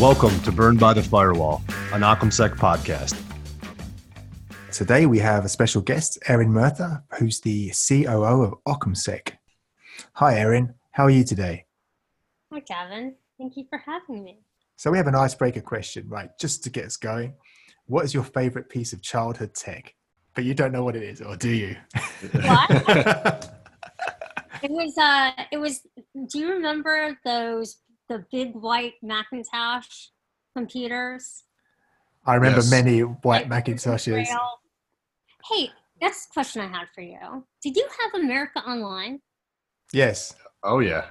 Welcome to Burned by the Firewall, an OccamSec podcast. Today we have a special guest, Erin Murtha, who's the COO of OccamSec. Hi, Erin. How are you today? Hi, Gavin. Thank you for having me. So we have an icebreaker question, right? Just to get us going. What is your favorite piece of childhood tech? But you don't know what it is, or do you? What? it was uh it was do you remember those the big white Macintosh computers? I remember Yes. many white Like, Macintoshes. Hey, that's a question I had for you. Did you have America Online? Yes, Oh, yeah.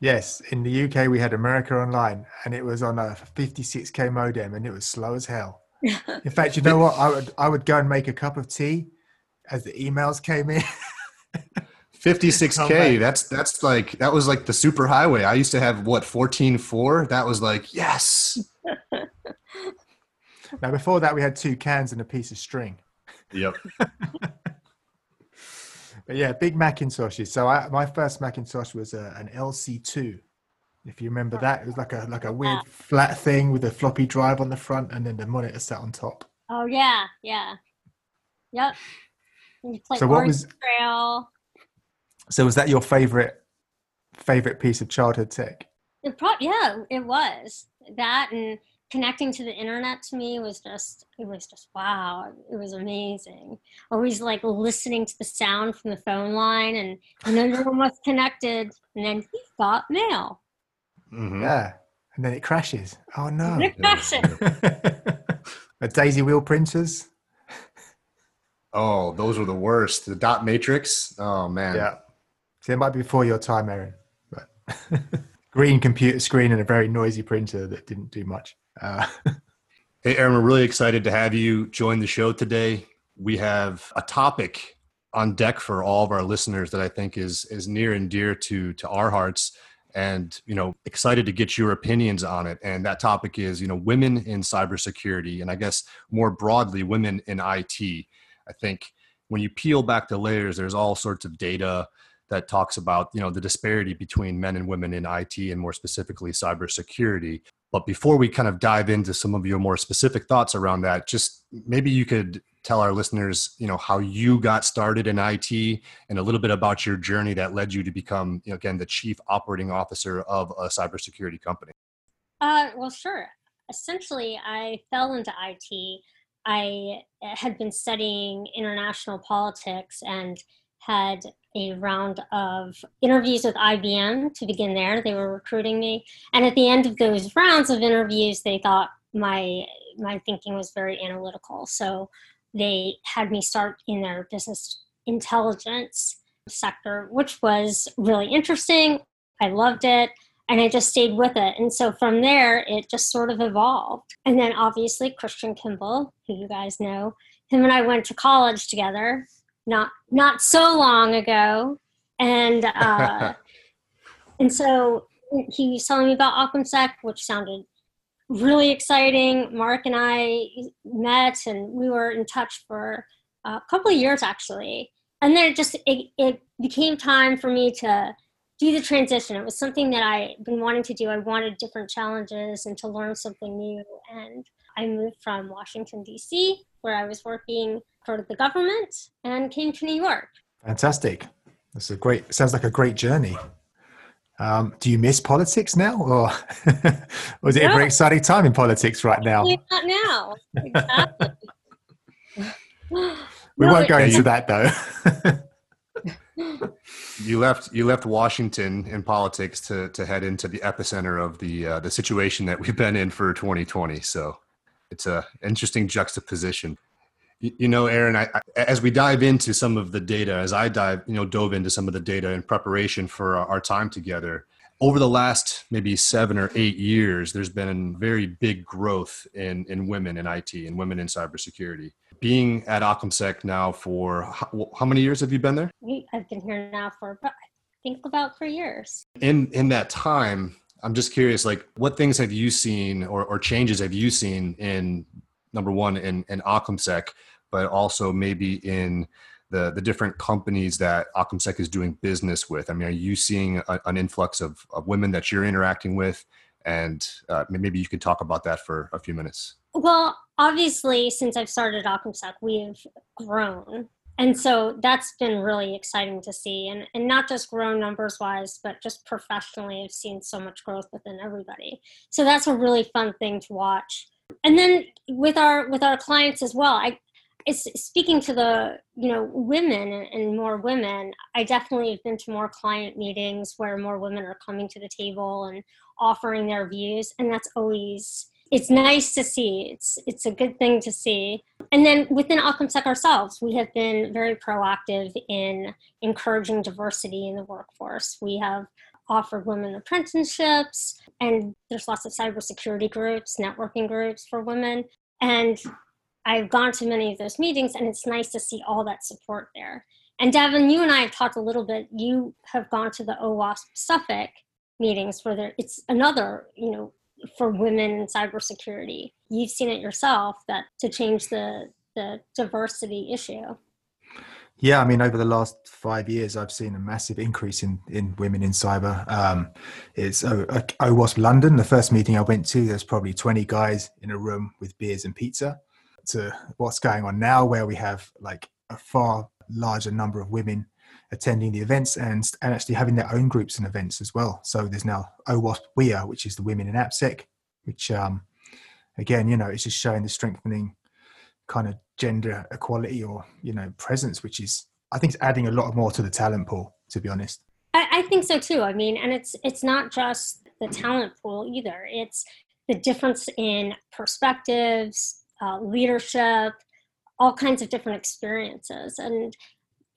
yes. In the UK, we had America Online, and it was on a 56k modem, and it was slow as hell. In fact, you know what? I would I would go and make a cup of tea as the emails came in. 56K. Oh, that's that's like that was like the super highway. I used to have what 14.4. That was like yes. now, before that, we had two cans and a piece of string. Yep. But yeah, big Macintoshes. So I, my first Macintosh was a, an LC2. If you remember that, it was like a like a weird flat thing with a floppy drive on the front, and then the monitor sat on top. Oh yeah, yeah. Yep. You play So what was- Trail. So was that your favorite favorite piece of childhood tech? It pro- yeah, it was that, and connecting to the internet to me was just it was just wow, it was amazing. Always like listening to the sound from the phone line, and and then everyone was connected, and then he got mail. Mhm. Yeah, and then it crashes. Oh no! And it crashed. a daisy wheel printers. Oh, those were the worst. The dot matrix. Oh man. Yeah. It might be before your time, Erin. But green computer screen and a very noisy printer that didn't do much. Uh, Hey, Erin, we're really excited to have you join the show today. We have a topic on deck for all of our listeners that I think is is near and dear to to our hearts, and you know, excited to get your opinions on it. And that topic is you know women in cybersecurity, and I guess more broadly, women in IT. I think when you peel back the layers, there's all sorts of data that talks about you know the disparity between men and women in IT, and more specifically cybersecurity. But before we kind of dive into some of your more specific thoughts around that, just maybe you could tell our listeners, you know, how you got started in IT and a little bit about your journey that led you to become, you know, again, the chief operating officer of a cybersecurity company. Uh, well, sure. Essentially, I fell into IT. I had been studying international politics and had a round of interviews with IBM to begin there. They were recruiting me, and at the end of those rounds of interviews, they thought my my thinking was very analytical. So they had me start in their business intelligence sector, which was really interesting. I loved it and I just stayed with it. And so from there, it just sort of evolved. And then obviously Christian Kimball, who you guys know, him and I went to college together, not not so long ago, and uh, and so he was telling me about OccamSec, which sounded really exciting. Mark and I met, and we were in touch for a couple of years actually. And then it just it, it became time for me to do the transition. It was something that I'd been wanting to do. I wanted different challenges and to learn something new. And I moved from Washington, D.C., where I was working for the government, and came to New York. fantastic. That's a great. Sounds like a great journey. Um, do you miss politics now, or was it a very exciting time in politics right now? Not now. Exactly. We No, won't it- go into that though. You left you left Washington in politics to to head into the epicenter of the uh, the situation that we've been in for 2020. So it's a interesting juxtaposition. You, know, Erin, I, I, as we dive into some of the data, as I dive, you know, dove into some of the data in preparation for our, time together, over the last maybe seven or eight years, there's been a very big growth in in women in IT and women in cybersecurity. Being at OccamSec now for how, how many years have you been there? I've been here now for I think about three years. in in that time i'm just curious like what things have you seen or, or changes have you seen in number one in, in Occamsec, but also maybe in the the different companies that Occamsec is doing business with? I mean, are you seeing a, an influx of, of women that you're interacting with? And uh, maybe you can talk about that for a few minutes. Well, obviously, since I've started OccamSec, we've grown. And so that's been really exciting to see. And, and not just grown numbers wise, but just professionally, I've seen so much growth within everybody. So that's a really fun thing to watch. And then with our with our clients as well, I it's speaking to the you know women and more women i definitely have been to more client meetings where more women are coming to the table and offering their views and that's always it's nice to see. It's it's a good thing to see. And then within OccamSec ourselves we have been very proactive in encouraging diversity in the workforce. We have offered women apprenticeships and there's lots of cybersecurity groups networking groups for women and I've gone to many of those meetings and it's nice to see all that support there. And Devin, you and I have talked a little bit. You have gone to the OWASP Suffolk meetings where there it's another, you know, for women in cybersecurity. You've seen it yourself that to change the the diversity issue. Yeah, I mean, over the last five years, I've seen a massive increase in, in women in cyber. Um, it's OWASP London, the first meeting I went to, there's probably 20 guys in a room with beers and pizza to what's going on now, where we have like a far larger number of women attending the events and, and actually having their own groups and events as well. So there's now OWASP WIA, which is the Women in AppSec, which um, again, you know, it's just showing the strengthening kind of gender equality or you know presence, which is I think it's adding a lot more to the talent pool. To be honest, I, I think so too. I mean, and it's it's not just the talent pool either. It's the difference in perspectives, uh, leadership, all kinds of different experiences. And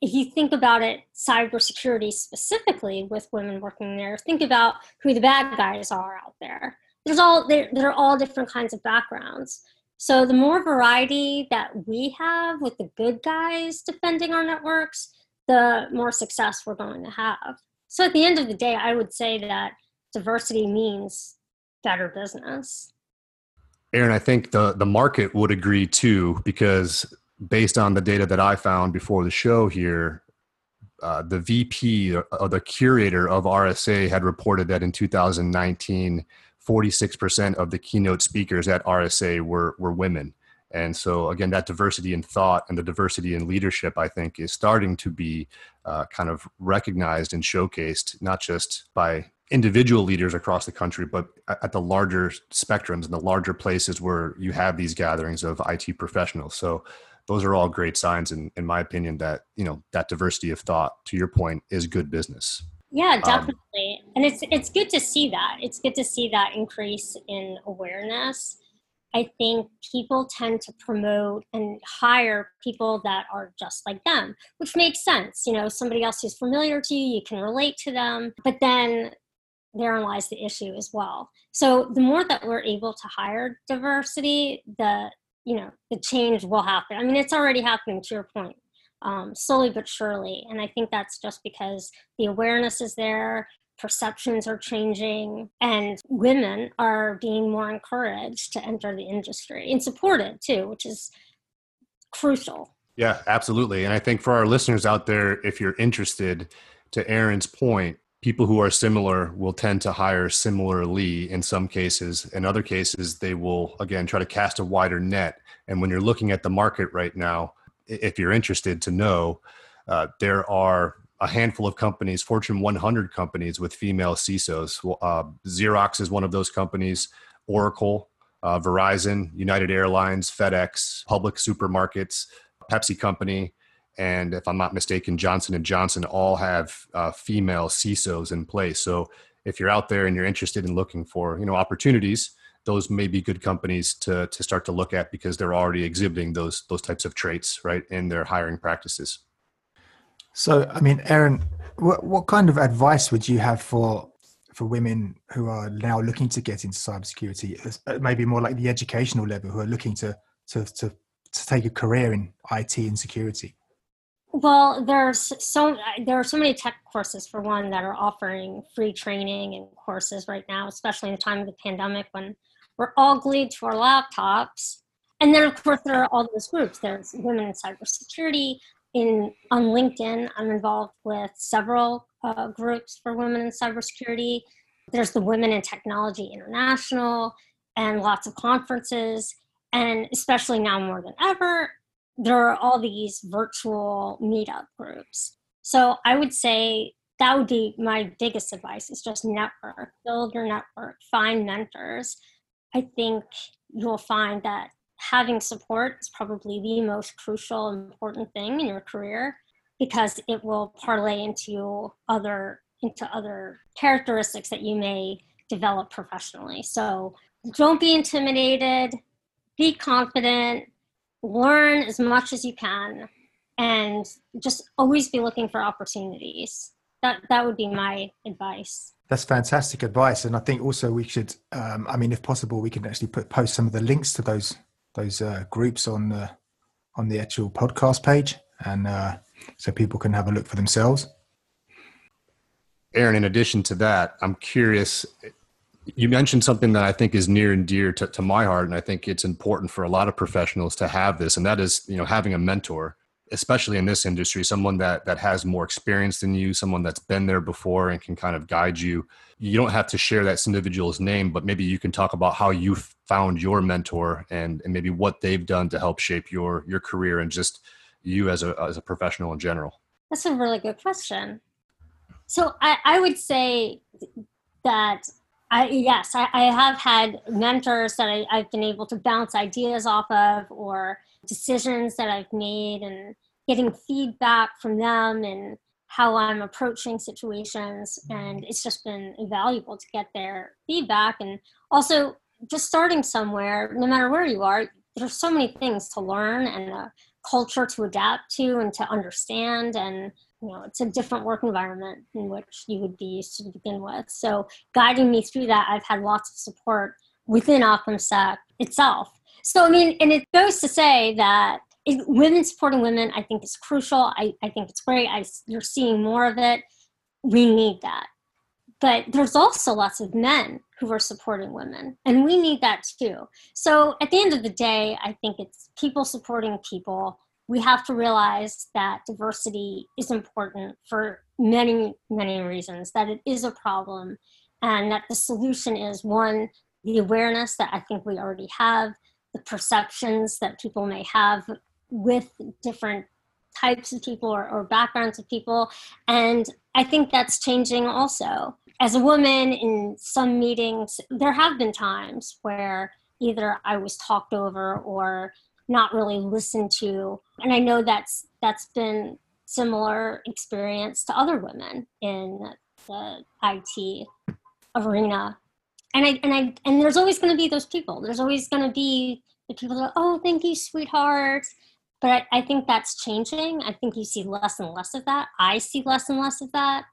if you think about it, cybersecurity specifically with women working there, think about who the bad guys are out there. There's all there, there are all different kinds of backgrounds. So the more variety that we have with the good guys defending our networks, the more success we're going to have. So at the end of the day, I would say that diversity means better business. Erin, I think the the market would agree too, because based on the data that I found before the show here, uh, the VP or the curator of RSA had reported that in 2019, 46% of the keynote speakers at RSA were were women. And so, again, that diversity in thought and the diversity in leadership, I think, is starting to be uh, kind of recognized and showcased, not just by individual leaders across the country, but at the larger spectrums and the larger places where you have these gatherings of IT professionals. So those are all great signs, in, in my opinion, that you know that diversity of thought, to your point, is good business. Yeah, um, definitely, um, and it's it's good to see that. It's good to see that increase in awareness. I think people tend to promote and hire people that are just like them, which makes sense. You know, somebody else who's familiar to you, you can relate to them. But then therein lies the issue as well. So the more that we're able to hire diversity, the you know the change will happen. I mean, it's already happening to your point, um, slowly but surely. And I think that's just because the awareness is there, perceptions are changing, and women are being more encouraged to enter the industry and supported too, which is crucial. Yeah, absolutely. And I think for our listeners out there, if you're interested, to Erin's point, people who are similar will tend to hire similarly in some cases. In other cases, they will, again, try to cast a wider net. And when you're looking at the market right now, if you're interested to know, uh, there are a handful of companies, Fortune 100 companies with female CISOs. Uh, Xerox is one of those companies, Oracle, uh, Verizon, United Airlines, FedEx, Publix supermarkets, Pepsi Company, and if I'm not mistaken, Johnson and Johnson all have uh, female CISOs in place. So if you're out there and you're interested in looking for you know opportunities, those may be good companies to to start to look at because they're already exhibiting those those types of traits right in their hiring practices. So I mean, Erin, what what kind of advice would you have for for women who are now looking to get into cybersecurity, uh, maybe more like the educational level, who are looking to to to, to take a career in IT and security? Well, there's so there are so many tech courses for one that are offering free training and courses right now, especially in the time of the pandemic when we're all glued to our laptops. And then, of course, there are all those groups. There's women in cybersecurity. In on LinkedIn, I'm involved with several uh, groups for women in cybersecurity. There's the Women in Technology International and lots of conferences. And especially now more than ever, there are all these virtual meetup groups. So I would say that would be my biggest advice is just network, build your network, find mentors. I think you'll find that having support is probably the most crucial important thing in your career because it will parlay into other into other characteristics that you may develop professionally. So don't be intimidated, be confident, learn as much as you can, and just always be looking for opportunities. That that would be my advice. That's fantastic advice, and I think also we should. Um, I mean, if possible, we can actually put post some of the links to those those uh, groups on the on the actual podcast page, and uh, so people can have a look for themselves. Erin, in addition to that, I'm curious. You mentioned something that I think is near and dear to, to my heart, and I think it's important for a lot of professionals to have this, and that is, you know, having a mentor, especially in this industry, someone that that has more experience than you, someone that's been there before and can kind of guide you. You don't have to share that individual's name, but maybe you can talk about how you found your mentor and, and maybe what they've done to help shape your your career and just you as a as a professional in general. That's a really good question. So I, I would say that I yes, I, I have had mentors that I, I've been able to bounce ideas off of or decisions that I've made and getting feedback from them and how I'm approaching situations. And it's just been invaluable to get their feedback. And also, just starting somewhere, no matter where you are, there's so many things to learn and a culture to adapt to and to understand. And you know it's a different work environment in which you would be used to begin with. So guiding me through that i've had lots of support within OccamSec itself. So i mean and it goes to say that it, women supporting women i think is crucial. I, I think it's great. I, you're seeing more of it. We need that. But there's also lots of men who are supporting women and we need that too. So at the end of the day i think it's people supporting people we have to realize that diversity is important for many, many reasons, that it is a problem, and that the solution is one, the awareness that I think we already have, the perceptions that people may have with different types of people or, or backgrounds of people. And I think that's changing also. As a woman in some meetings, there have been times where either I was talked over or not really listened to. And I know that's that's been similar experience to other women in the IT arena. And I and I and there's always going to be those people. There's always going to be the people that oh thank you sweetheart. But I, I think that's changing. I think you see less and less of that. I see less and less of that,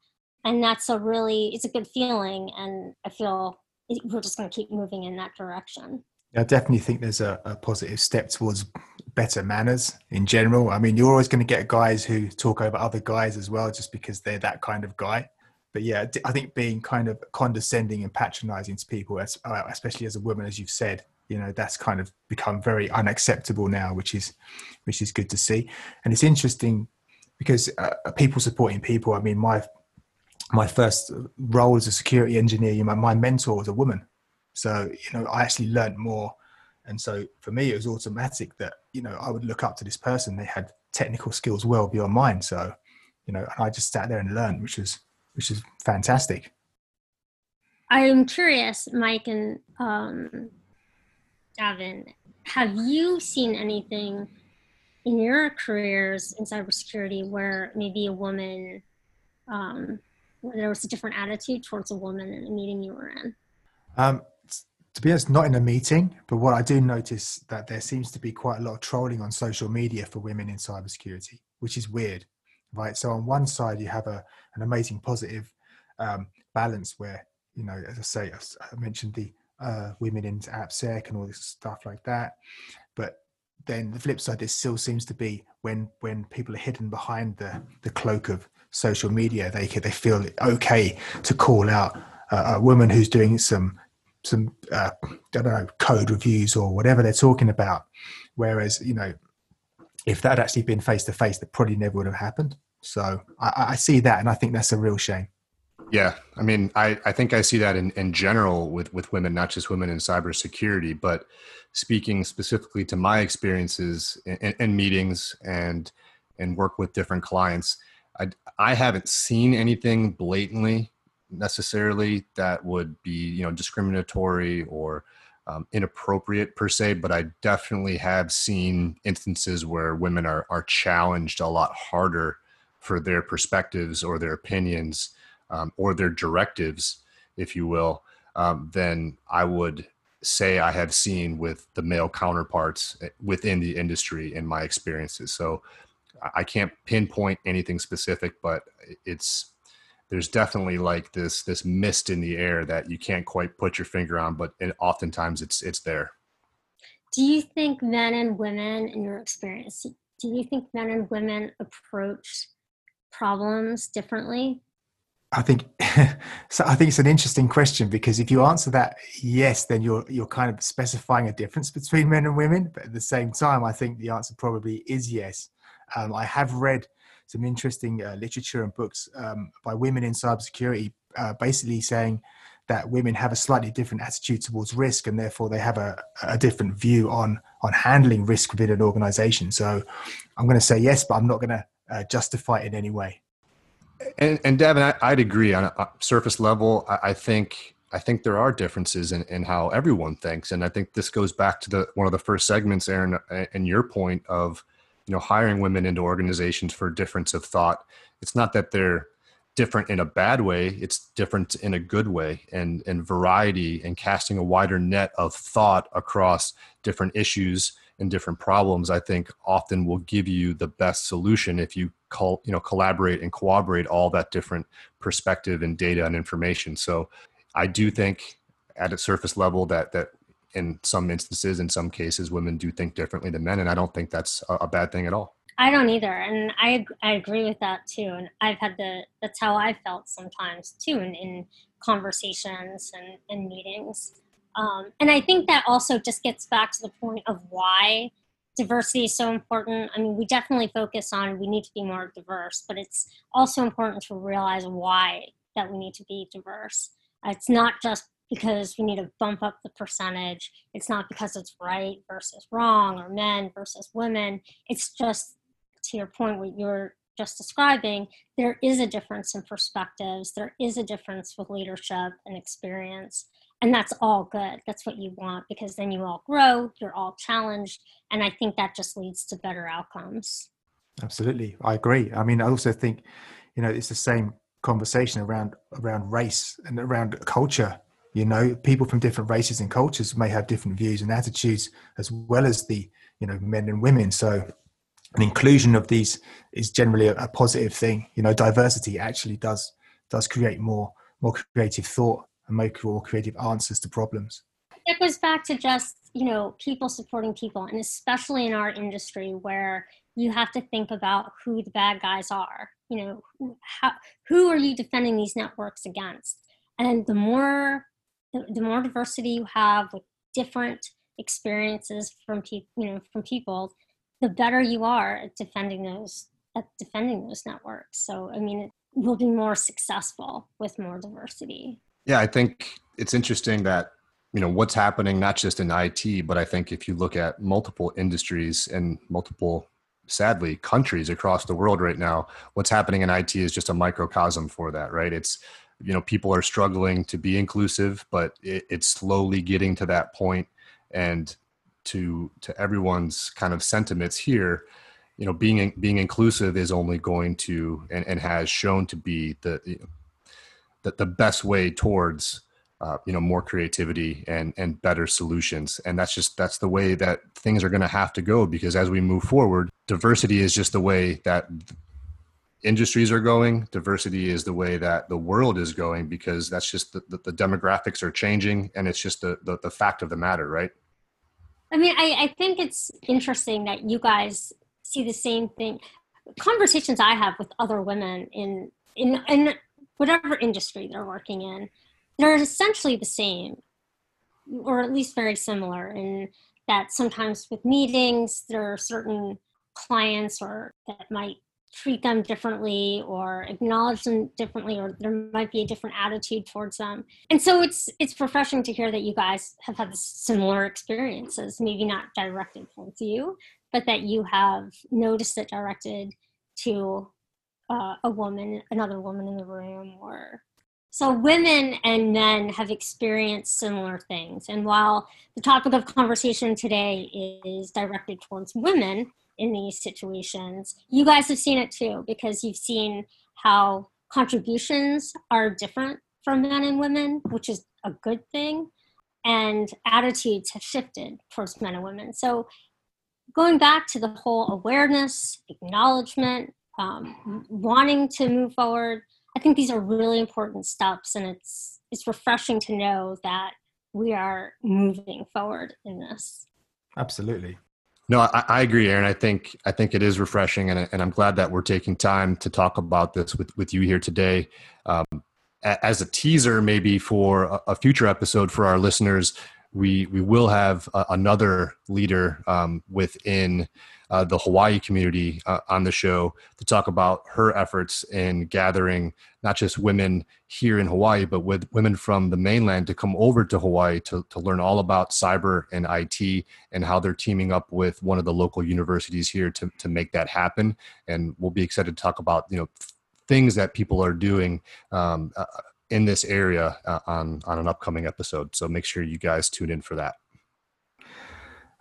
and that's a really it's a good feeling. And I feel we're just going to keep moving in that direction. I definitely think there's a, a, positive step towards better manners in general. I mean, you're always going to get guys who talk over other guys as well, just because they're that kind of guy. But yeah, I think being kind of condescending and patronizing to people, uh, especially as a woman, as you've said, you know, that's kind of become very unacceptable now, which is, which is good to see. And it's interesting because uh, people supporting people. I mean, my my first role as a security engineer, my, my mentor was a woman so, you know, I actually learned more. And so for me, it was automatic that, you know, I would look up to this person. They had technical skills well beyond mine. So, you know, I just sat there and learned, which was, which is fantastic. I'm curious, Mike and um, Gavin, have you seen anything in your careers in cybersecurity where maybe a woman, um, where there was a different attitude towards a woman in a meeting you were in? Um, to be honest, not in a meeting, but what I do notice that there seems to be quite a lot of trolling on social media for women in cybersecurity, which is weird, right? So on one side, you have a an amazing positive um, balance where you know, as I say, I mentioned the uh, women in AppSec and all this stuff like that, but then the flip side, there still seems to be when when people are hidden behind the the cloak of social media, they they feel okay to call out a woman who's doing some some uh, I don't know code reviews or whatever they're talking about. Whereas you know, if that had actually been face to face, that probably never would have happened. So I, I see that, and I think that's a real shame. Yeah, I mean, I, I think I see that in, in general with, with women, not just women in cybersecurity, but speaking specifically to my experiences in, in meetings and and work with different clients, I, I haven't seen anything blatantly necessarily that would be you know discriminatory or um, inappropriate per se, but I definitely have seen instances where women are are challenged a lot harder for their perspectives or their opinions um, or their directives, if you will, um, I would say I have seen with the male counterparts eh, within the industry in my experiences. So I can't pinpoint anything specific, but it's there's definitely like this this mist in the air that you can't quite put your finger on, but it, oftentimes it's it's there. Do you think men and women, in your experience, do you think men and women approach problems differently? I think so. I think it's an interesting question because if you answer that yes, then you're you're kind of specifying a difference between men and women. But at the same time, I think the answer probably is yes. Um, I have read some interesting uh, literature and books um, by women in cybersecurity, uh, basically saying that women have a slightly different attitude towards risk, and therefore they have a, a different view on on handling risk within an organization. So, I'm going to say yes, but I'm not going to uh, justify it in any way. And, and Devin, I, would agree on a surface level. I, I, think I think there are differences in, in how everyone thinks, and I think this goes back to the one of the first segments, Erin, and your point of you know hiring women into organizations for difference of thought. It's not that they're different in a bad way; it's different in a good way, and and variety and casting a wider net of thought across different issues and different problems. I think often will give you the best solution if you call you know collaborate and cooperate all that different perspective and data and information so i do think at a surface level that that in some instances in some cases women do think differently than men and i don't think that's a, a bad thing at all i don't either and i i agree with that too and i've had the that's how i felt sometimes too in, in conversations and, and meetings um, and i think that also just gets back to the point of why diversity is so important. I mean, we definitely focus on we need to be more diverse, but it's also important to realize why that we need to be diverse. It's not just because we need to bump up the percentage. It's not because it's right versus wrong or men versus women. It's just to your point, what you're just describing, there is a difference in perspectives. There is a difference with leadership and experience. And that's all good. That's what you want because then you all grow you're all challenged. And i think that just leads to better outcomes. Absolutely. I agree. I mean i also think you know it's the same conversation around around race and around culture you know people from different races and cultures may have different views and attitudes as well as the you know men and women so an inclusion of these is generally a, a positive thing you know diversity actually does does create more more creative thought and make more creative answers to problems. It goes back to just, you know, people supporting people, and especially in our industry where you have to think about who the bad guys are. You know, how, who are you defending these networks against? And the more, the, more diversity you have with different experiences from people, you know, from people, the better you are at defending those at defending those networks. So, I mean, we'll be more successful with more diversity. Yeah, I think it's interesting that you know what's happening not just in IT, but I think if you look at multiple industries and multiple sadly countries across the world right now, what's happening in IT is just a microcosm for that, right? It's you know people are struggling to be inclusive, but it, it's slowly getting to that point, and to to everyone's kind of sentiments here you know being being inclusive is only going to and, and has shown to be the the, the best way towards uh, you know more creativity and and better solutions. And that's just that's the way that things are going to have to go because as we move forward diversity is just the way that industries are going diversity is the way that the world is going because that's just the, the, the demographics are changing and it's just the, the, the fact of the matter right? I mean I, I think it's interesting that you guys see the same thing. Conversations i have with other women in in in whatever industry they're working in, they're essentially the same, or at least very similar in that sometimes with meetings, there are certain clients or that might treat them differently or acknowledge them differently or there might be a different attitude towards them. And so it's it's refreshing to hear that you guys have had similar experiences maybe not directed towards you but that you have noticed it directed to uh, a woman another woman in the room or so women and men have experienced similar things. And while the topic of conversation today is directed towards women in these situations. You guys have seen it too because you've seen how contributions are different from men and women, which is a good thing, and attitudes have shifted towards men and women. So, going back to the whole awareness, acknowledgement, um, wanting to move forward, I think these are really important steps, and it's it's refreshing to know that we are moving forward in this. Absolutely. No, I, I, agree, Erin. I think I think it is refreshing, and, and I'm glad that we're taking time to talk about this with, with you here today. Um, as a teaser, maybe for a, a, future episode for our listeners, we we will have a, another leader um, within uh, the Hawaii community uh, on the show to talk about her efforts in gathering not just women here in Hawaii, but with women from the mainland to come over to Hawaii to, to learn all about cyber and IT and how they're teaming up with one of the local universities here to, to make that happen. And we'll be excited to talk about, you know, things that people are doing um, uh, in this area uh, on, on an upcoming episode. So make sure you guys tune in for that.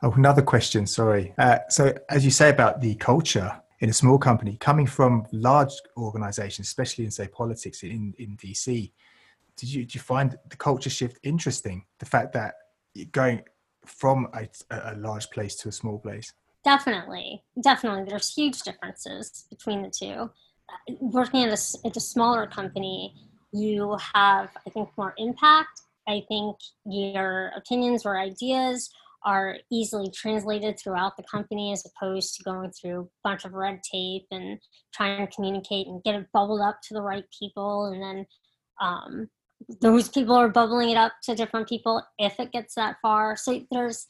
Oh, another question. Sorry. Uh, so, as you say about the culture in a small company, coming from large organizations, especially in say politics in in DC, did you did you find the culture shift interesting? The fact that going from a, a large place to a small place. Definitely, definitely. There's huge differences between the two. Working at a, at a smaller company, you have, I think, more impact. I think your opinions or ideas are easily translated throughout the company as opposed to going through a bunch of red tape and trying to communicate and get it bubbled up to the right people. And then um, those people are bubbling it up to different people if it gets that far. So there's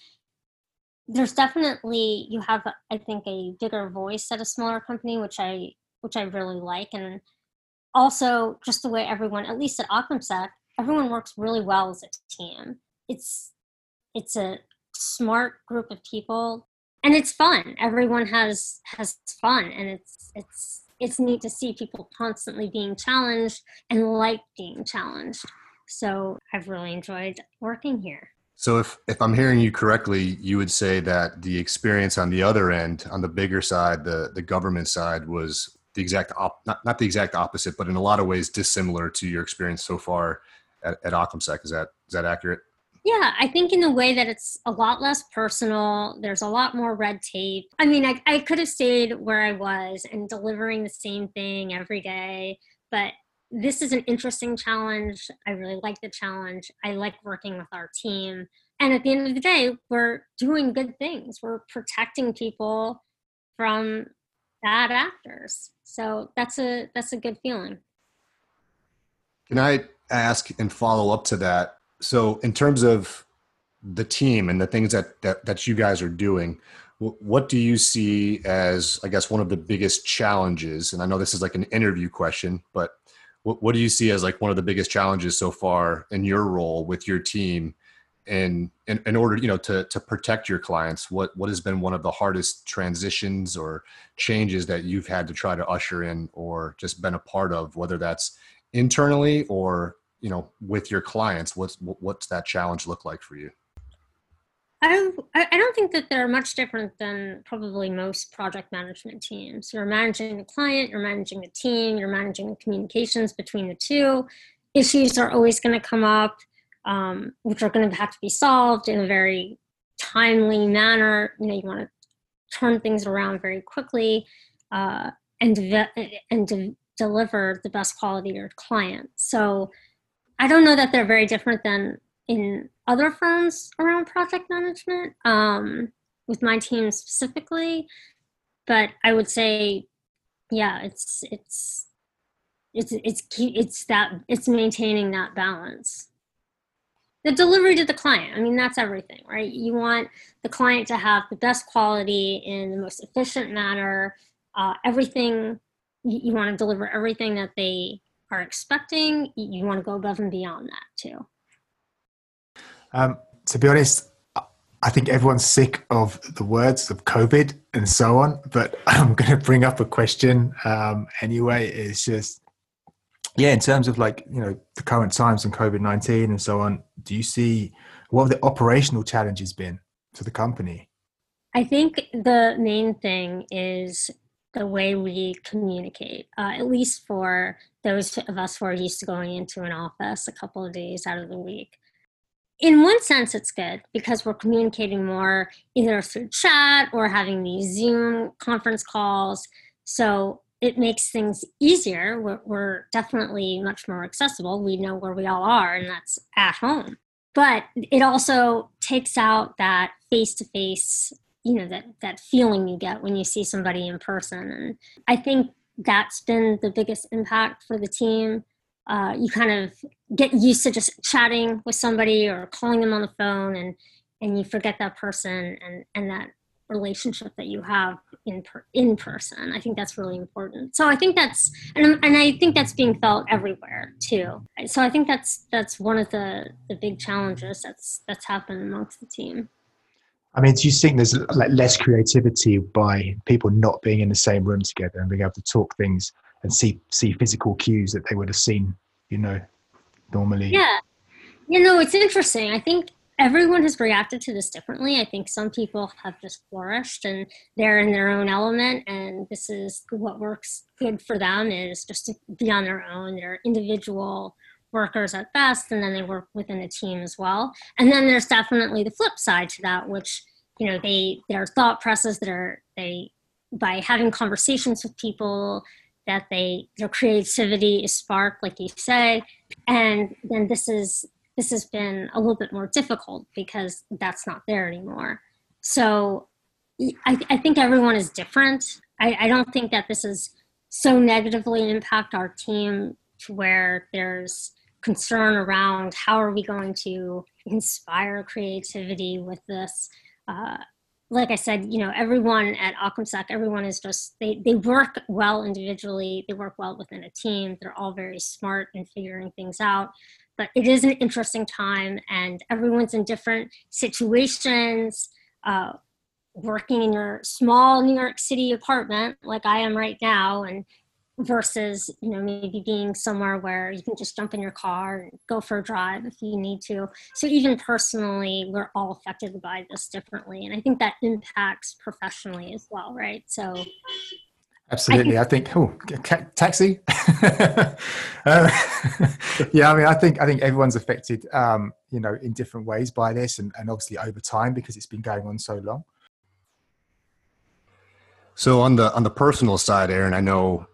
there's definitely you have i think a bigger voice at a smaller company which i which i really like. And also just the way everyone at least at OccamSec, everyone works really well as a team. It's it's a smart group of people and it's fun. Everyone has has fun and it's it's it's neat to see people constantly being challenged and like being challenged. So i've really enjoyed working here. So if if i'm hearing you correctly you would say that the experience on the other end on the bigger side the the government side was the exact op- not, not the exact opposite but in a lot of ways dissimilar to your experience so far at, at OccamSec. Is that is that accurate? Yeah, I think in the way that it's a lot less personal. There's a lot more red tape. I mean, I, I could have stayed where I was and delivering the same thing every day, but this is an interesting challenge. I really like the challenge. I like working with our team. And at the end of the day, we're doing good things. We're protecting people from bad actors. So that's a that's a good feeling. Can I ask and follow up to that? so in terms of the team and the things that, that that you guys are doing what do you see as i guess one of the biggest challenges and i know this is like an interview question but what, what do you see as like one of the biggest challenges so far in your role with your team and in, in order you know to to protect your clients what what has been one of the hardest transitions or changes that you've had to try to usher in or just been a part of whether that's internally or you know with your clients what's what's that challenge look like for you I I don't think that they're much different than probably most project management teams. You're managing the client, you're managing the team, you're managing the communications between the two. Issues are always going to come up, um, which are going to have to be solved in a very timely manner. You know, you want to turn things around very quickly uh, and de- and de- deliver the best quality to your client. So I don't know that they're very different than in other firms around project management, um, with my team specifically. But I would say, yeah, it's it's it's it's it's that it's maintaining that balance. The delivery to the client. I mean, that's everything, right? You want the client to have the best quality in the most efficient manner. Uh, everything you, you want to deliver everything that they are expecting. You want to go above and beyond that too. Um, to be honest, I think everyone's sick of the words of COVID and so on, but I'm going to bring up a question um, anyway. It's just, yeah, in terms of like, you know, the current times and COVID 19 and so on, do you see what have the operational challenges been to the company? I think the main thing is the way we communicate, uh, at least for those of us who are used to going into an office a couple of days out of the week. In one sense, it's good because we're communicating more either through chat or having these Zoom conference calls. So it makes things easier. We're, we're definitely much more accessible. We know where we all are, and that's at home. But it also takes out that face to face you know that that feeling you get when you see somebody in person and i think that's been the biggest impact for the team uh, you kind of get used to just chatting with somebody or calling them on the phone and and you forget that person and and that relationship that you have in per, in person. I think that's really important. So i think that's and, and i think that's being felt everywhere too. So i think that's that's one of the the big challenges that's that's happened amongst the team. I mean, do you think there's like less creativity by people not being in the same room together and being able to talk things and see see physical cues that they would have seen, you know, normally? Yeah, you know, it's interesting. I think everyone has reacted to this differently. I think some people have just flourished and they're in their own element, and this is what works good for them is just to be on their own. They're individual workers at best and then they work within a team as well and then there's definitely the flip side to that which you know they their thought process that are they by having conversations with people that they their creativity is sparked like you say and then this is this has been a little bit more difficult because that's not there anymore. So i, I think everyone is different. I, I don't think that this is so negatively impact our team to where there's concern around how are we going to inspire creativity with this. Uh, like i said you know everyone at OccamSec, everyone is just they, they work well individually. They work well within a team. They're all very smart in figuring things out but it is an interesting time and everyone's in different situations uh, working in your small new york city apartment like i am right now and versus you know maybe being somewhere where you can just jump in your car and go for a drive if you need to. So even personally we're all affected by this differently and i think that impacts professionally as well right? So absolutely. i think, I think oh taxi? Uh, yeah i mean i think i think everyone's affected um, you know in different ways by this and, and obviously over time because it's been going on so long. So on the on the personal side erin i know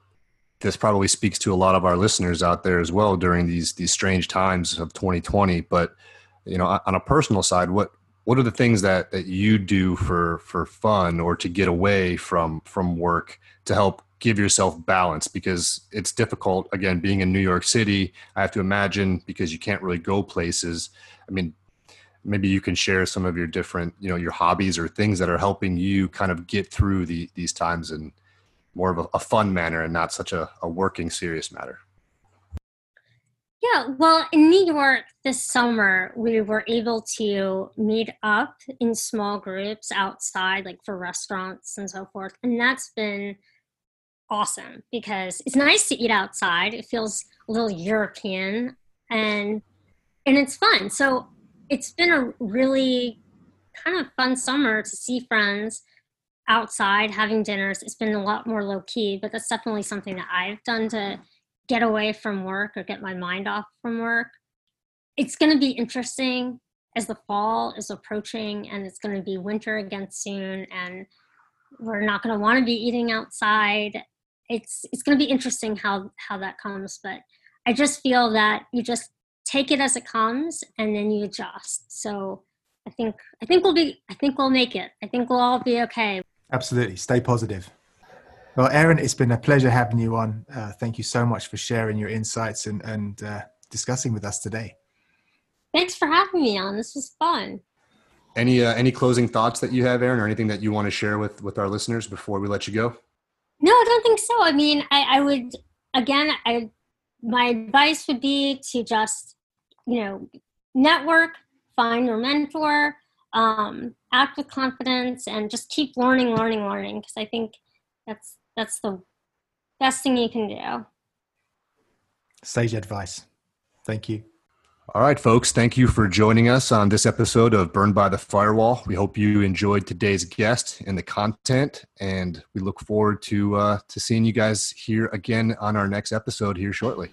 this probably speaks to a lot of our listeners out there as well during these these strange times of 2020 but you know on a personal side what what are the things that that you do for for fun or to get away from from work to help give yourself balance? Because it's difficult. Again being in New York City I have to imagine because you can't really go places I mean maybe you can share some of your different you know your hobbies or things that are helping you kind of get through the these times in more of a, a fun manner and not such a, a working serious matter yeah, well, in New York this summer, we were able to meet up in small groups outside, like for restaurants and so forth. And that's been awesome because it's nice to eat outside. It feels a little European and and it's fun. So it's been a really kind of fun summer to see friends outside having dinners. It's been a lot more low key, but that's definitely something that I've done to get away from work or get my mind off from work. It's going to be interesting as the fall is approaching and it's going to be winter again soon and we're not going to want to be eating outside. It's it's going to be interesting how how that comes, but I just feel that you just take it as it comes and then you adjust. So I think I think we'll be I think we'll make it. I think we'll all be okay. Absolutely. Stay positive. Well, Erin, it's been a pleasure having you on. Uh, thank you so much for sharing your insights and, and uh, discussing with us today. Thanks for having me on. This was fun. Any uh, any closing thoughts that you have, Erin, or anything that you want to share with with our listeners before we let you go? No, I don't think so. I mean, I, I would again, I my advice would be to just you know network, find your mentor, um, act with confidence, and just keep learning, learning, learning. Because I think that's that's the best thing you can do. Sage advice. Thank you. All right, folks. Thank you for joining us on this episode of Burned by the Firewall. We hope you enjoyed today's guest and the content, and we look forward to uh, to seeing you guys here again on our next episode here shortly.